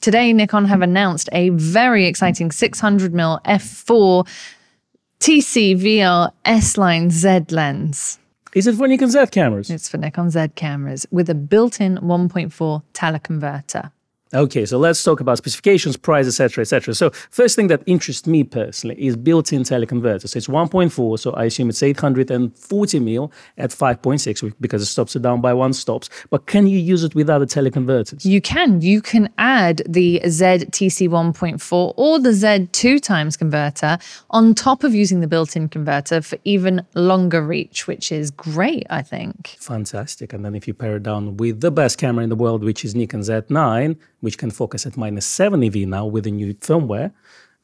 Today, Nikon have announced a very exciting 600mm f4 TC-VR S-Line Z lens. Is it for Nikon Z cameras? It's for Nikon Z cameras with a built-in 1.4 teleconverter. Okay, so let's talk about specifications, price, etc., etc. So first thing that interests me personally is built-in teleconverter. So it's 1.4, so I assume it's 840 mil at 5.6 because it stops it down by one stops. But can you use it with other teleconverters? You can. You can add the ZTC 1.4 or the Z2 times converter on top of using the built-in converter for even longer reach, which is great, I think. Fantastic. And then if you pair it down with the best camera in the world, which is Nikon Z9, which can focus at minus 7 EV now with the new firmware,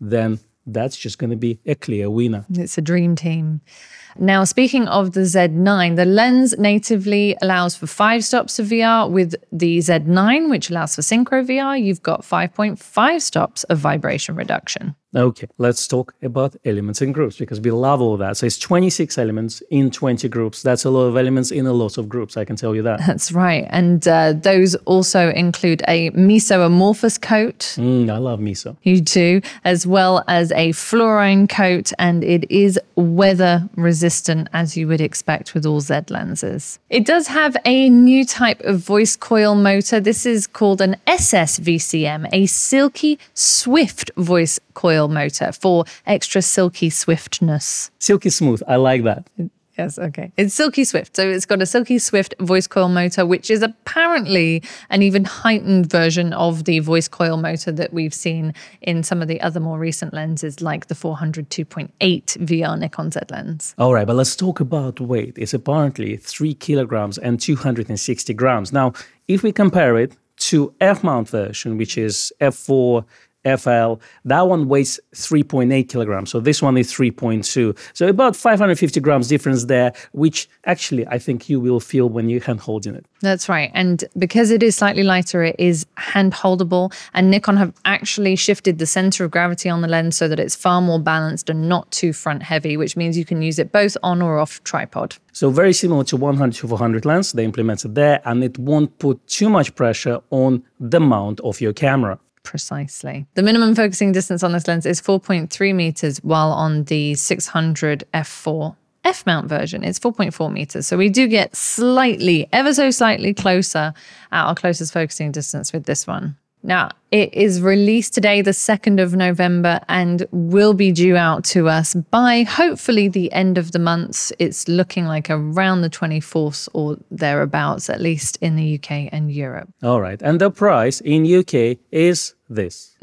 then that's just going to be a clear winner. It's a dream team. Now, speaking of the Z9, the lens natively allows for five stops of VR. With the Z9, which allows for synchro VR, you've got 5.5 stops of vibration reduction. Okay, let's talk about elements and groups because we love all that. So it's 26 elements in 20 groups. That's a lot of elements in a lot of groups, I can tell you that. That's right. And uh, those also include a meso-amorphous coat. Mm, I love meso. You too, as well as a fluorine coat, and it is weather resistant as you would expect with all Z lenses. It does have a new type of voice coil motor. This is called an SSVCM, a silky swift voice coil motor for extra silky swiftness. Silky smooth. I like that. Yes, okay. It's Silky Swift. So it's got a Silky Swift voice coil motor, which is apparently an even heightened version of the voice coil motor that we've seen in some of the other more recent lenses, like the 400 2.8 VR Nikon Z lens. All right, but let's talk about weight. It's apparently three kilograms and 260 grams. Now, if we compare it to F mount version, which is F4 FL. That one weighs 3.8 kilograms. So this one is 3.2. So about 550 grams difference there, which actually I think you will feel when you hand holding it. That's right. And because it is slightly lighter, it is hand holdable. And Nikon have actually shifted the center of gravity on the lens so that it's far more balanced and not too front heavy, which means you can use it both on or off tripod. So very similar to 100 to 400 lens, they implemented there, and it won't put too much pressure on the mount of your camera. Precisely. The minimum focusing distance on this lens is 4.3 meters, while on the 600 f4 F mount version, it's 4.4 meters. So we do get slightly, ever so slightly closer at our closest focusing distance with this one. Now, it is released today, the 2nd of November, and will be due out to us by hopefully the end of the month. It's looking like around the 24th or thereabouts, at least in the UK and Europe. All right. And the price in UK is this.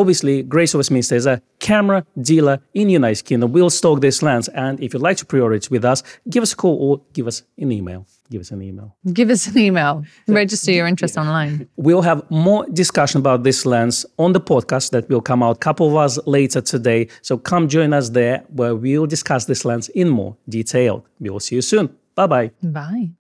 Obviously, Grays of Westminster is a camera dealer in the United Kingdom. We'll stock this lens. And if you'd like to pre-order it with us, give us a call or give us an email. Give us an email. Give us an email. Register your interest yeah. online. We'll have more discussion about this lens on the podcast that will come out a couple of hours later today. So come join us there where we'll discuss this lens in more detail. We will see you soon. Bye-bye. Bye.